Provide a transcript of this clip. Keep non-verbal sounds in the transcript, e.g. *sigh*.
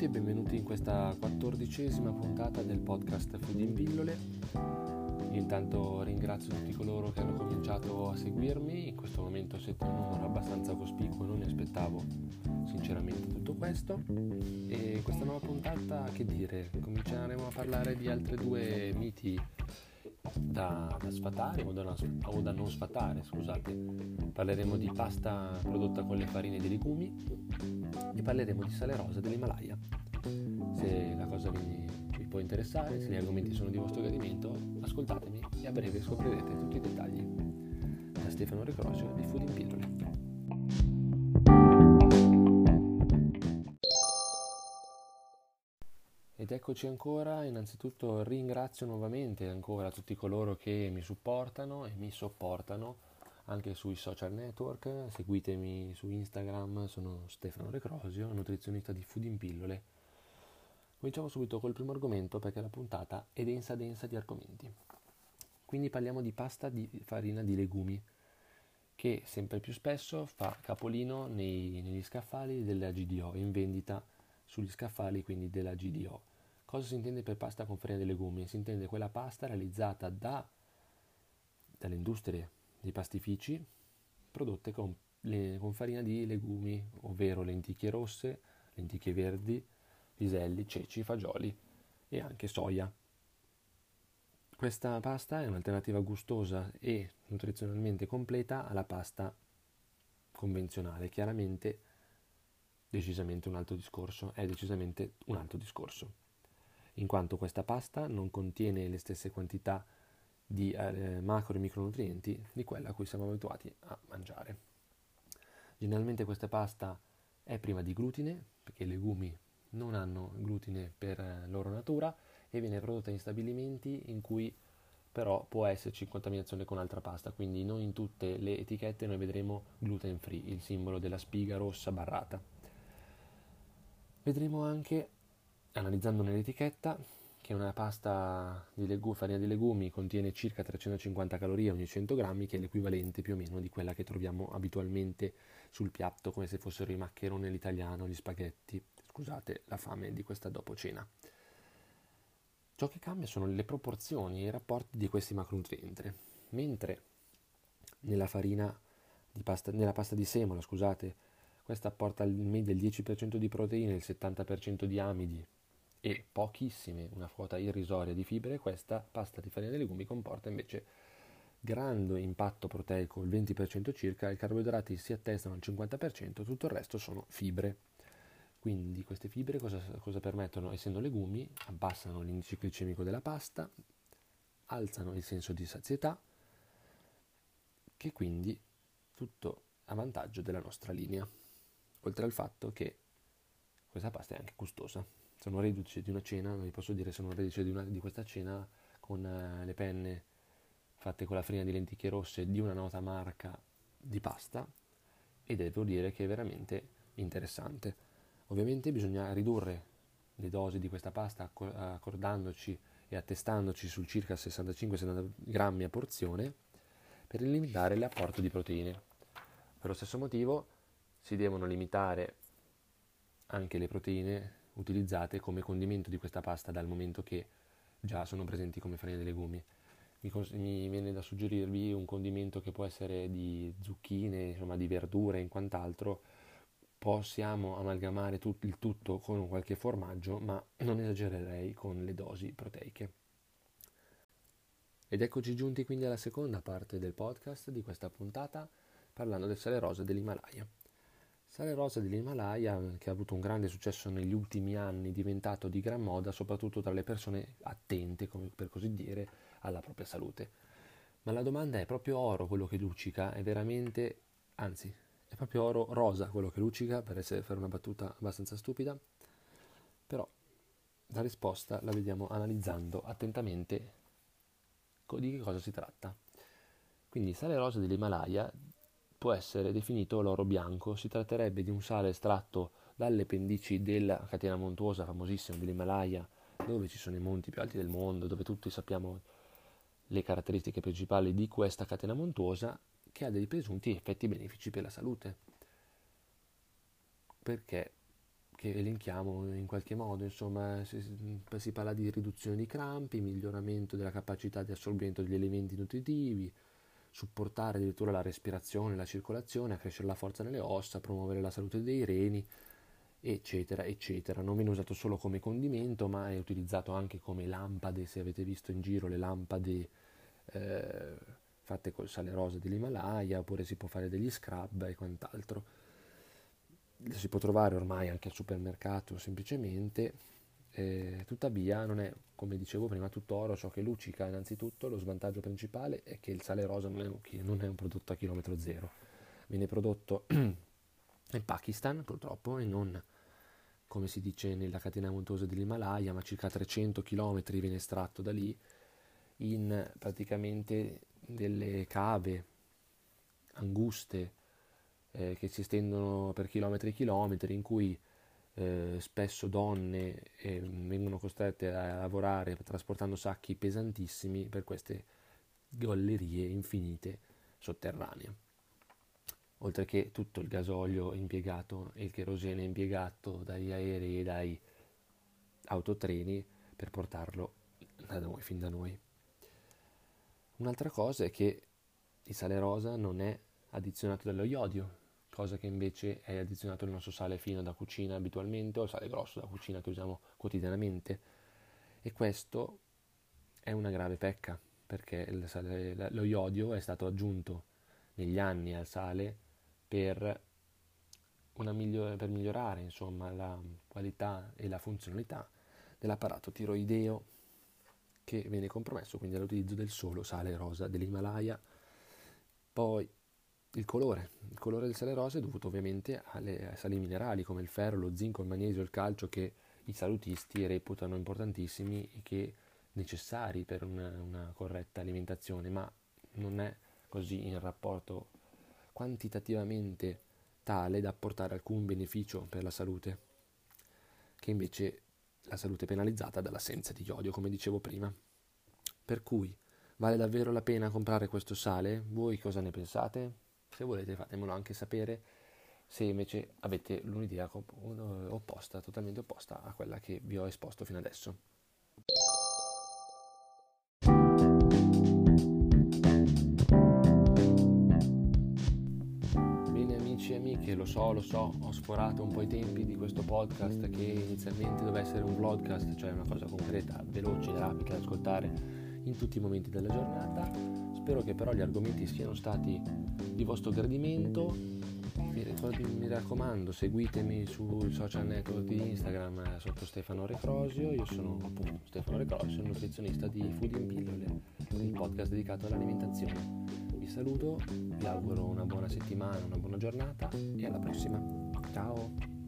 tutti e benvenuti in questa quattordicesima puntata del podcast Food in Pillole. Io intanto ringrazio tutti coloro che hanno cominciato a seguirmi, in questo momento siete un numero abbastanza cospicuo, non mi aspettavo sinceramente tutto questo. E questa nuova puntata, che dire, cominceremo a parlare di altri due miti da, da sfatare o da, o da, non sfatare, scusate. Parleremo di pasta prodotta con le farine dei legumi e parleremo di sale rosa dell'Himalaya. Se la cosa vi, vi può interessare, se gli argomenti sono di vostro gradimento, ascoltatemi e a breve scoprirete tutti i dettagli. Da Stefano Recrosio di Food in Pillole. Ed eccoci ancora, innanzitutto ringrazio nuovamente ancora tutti coloro che mi supportano e mi sopportano anche sui social network, seguitemi su Instagram, sono Stefano Recrosio, nutrizionista di Food in Pillole. Cominciamo subito col primo argomento perché la puntata è densa densa di argomenti. Quindi parliamo di pasta di farina di legumi che sempre più spesso fa capolino nei, negli scaffali della GDO, in vendita sugli scaffali quindi della GDO. Cosa si intende per pasta con farina di legumi? Si intende quella pasta realizzata da, dalle industrie dei pastifici prodotte con, le, con farina di legumi, ovvero lenticchie rosse, lenticchie verdi, piselli, ceci, fagioli e anche soia. Questa pasta è un'alternativa gustosa e nutrizionalmente completa alla pasta convenzionale, chiaramente decisamente un altro discorso, è decisamente un altro discorso in quanto questa pasta non contiene le stesse quantità di eh, macro e micronutrienti di quella a cui siamo abituati a mangiare. Generalmente questa pasta è priva di glutine, perché i legumi non hanno glutine per eh, loro natura e viene prodotta in stabilimenti in cui però può esserci contaminazione con altra pasta, quindi non in tutte le etichette noi vedremo gluten free, il simbolo della spiga rossa barrata. Vedremo anche analizzando nell'etichetta che una pasta di legu- farina di legumi contiene circa 350 calorie ogni 100 grammi, che è l'equivalente più o meno di quella che troviamo abitualmente sul piatto, come se fossero i maccheroni all'italiano, gli spaghetti. Scusate la fame di questa dopo cena. Ciò che cambia sono le proporzioni e i rapporti di questi macronutrienti. Mentre nella farina di pasta, nella pasta di semola, scusate, questa apporta in media il 10% di proteine, il 70% di amidi, e pochissime, una quota irrisoria di fibre, questa pasta di farina di legumi comporta invece grande impatto proteico, il 20% circa, i carboidrati si attestano al 50%, tutto il resto sono fibre. Quindi queste fibre cosa, cosa permettono? Essendo legumi, abbassano l'indice glicemico della pasta, alzano il senso di sazietà, che quindi tutto a vantaggio della nostra linea, oltre al fatto che questa pasta è anche gustosa sono reduce di una cena, vi posso dire sono reduce di, una, di questa cena con eh, le penne fatte con la farina di lenticchie rosse di una nota marca di pasta e devo dire che è veramente interessante. Ovviamente bisogna ridurre le dosi di questa pasta accordandoci e attestandoci sul circa 65-70 grammi a porzione per limitare l'apporto di proteine. Per lo stesso motivo si devono limitare anche le proteine utilizzate come condimento di questa pasta dal momento che già sono presenti come farina di legumi. Mi, cons- mi, viene da suggerirvi un condimento che può essere di zucchine, insomma di verdure e quant'altro. Possiamo amalgamare tut- il tutto con qualche formaggio, ma non esagererei con le dosi proteiche. Ed eccoci giunti quindi alla seconda parte del podcast di questa puntata, parlando del sale rosa dell'Himalaya. Sale rosa dell'Himalaya, che ha avuto un grande successo negli ultimi anni, diventato di gran moda soprattutto tra le persone attente, per così dire, alla propria salute. Ma la domanda è proprio oro quello che luccica? È veramente, anzi, è proprio oro rosa quello che luccica, per essere, fare una battuta abbastanza stupida? Però la risposta la vediamo analizzando attentamente di che cosa si tratta. Quindi sale rosa dell'Himalaya può essere definito l'oro bianco. Si tratterebbe di un sale estratto dalle pendici della catena montuosa famosissima dell'Himalaya, dove ci sono i monti più alti del mondo, dove tutti sappiamo le caratteristiche principali di questa catena montuosa, che ha dei presunti effetti benefici per la salute. Perché che elenchiamo in qualche modo, insomma si, si, parla di riduzione di crampi, miglioramento della capacità di assorbimento degli elementi nutritivi, supportare addirittura la respirazione, la circolazione, accrescere la forza nelle ossa, promuovere la salute dei reni, eccetera, eccetera. Non viene usato solo come condimento, ma è utilizzato anche come lampade, se avete visto in giro le lampade eh, fatte col sale rosa dell'Himalaya, oppure si può fare degli scrub e quant'altro. Si può trovare ormai anche al supermercato semplicemente, eh, tuttavia non è, come dicevo prima, tutto oro ciò che luccica. Innanzitutto lo svantaggio principale è che il sale rosa non è un, non è un prodotto a chilometro zero, viene prodotto *clears throat* in Pakistan purtroppo e non come si dice nella catena montuosa dell'Himalaya, ma circa 300 km viene estratto da lì in praticamente delle cave anguste eh, che si estendono per chilometri e chilometri in cui eh, spesso donne eh, vengono costrette a lavorare trasportando sacchi pesantissimi per queste gallerie infinite sotterranee oltre che tutto il gasolio impiegato e il kerosene impiegato dagli aerei e dai autotreni per portarlo da noi, fin da noi. Un'altra cosa è che il sale rosa non è addizionato dallo iodio, cosa che invece è addizionato il nostro sale fino da cucina abitualmente o il sale grosso da cucina che usiamo quotidianamente. E questo è una grave pecca perché sale, lo iodio è stato aggiunto negli anni al sale per, migliore, per migliorare insomma, la qualità e la funzionalità dell'apparato tiroideo che viene compromesso quindi all'utilizzo del solo sale rosa dell'Himalaya. Poi il colore. Il colore del sale rosa è dovuto ovviamente alle, sali minerali come il ferro, lo zinco, il magnesio, il calcio che i salutisti reputano importantissimi e che necessari per una, una corretta alimentazione, ma non è così in rapporto quantitativamente tale da apportare alcun beneficio per la salute, che invece la salute è penalizzata dall'assenza di iodio, come dicevo prima. Per cui vale davvero la pena comprare questo sale? Voi cosa ne pensate? Se volete fatemelo anche sapere se invece avete l'un'idea opposta, totalmente opposta a quella che vi ho esposto fino adesso. che lo so, lo so, ho sforato un po' i tempi di questo podcast che inizialmente doveva essere un vlogcast, cioè una cosa concreta, veloce, rapida da ascoltare in tutti i momenti della giornata. Spero che però gli argomenti siano stati di vostro gradimento. Mi, raccomando, seguitemi sul social network di Instagram eh, sotto Stefano Recrosio. Io sono appunto Stefano Recrosio, nutrizionista di Food in Pillole, il podcast dedicato all'alimentazione saluto, vi auguro una buona settimana, una buona giornata e alla prossima. Ciao!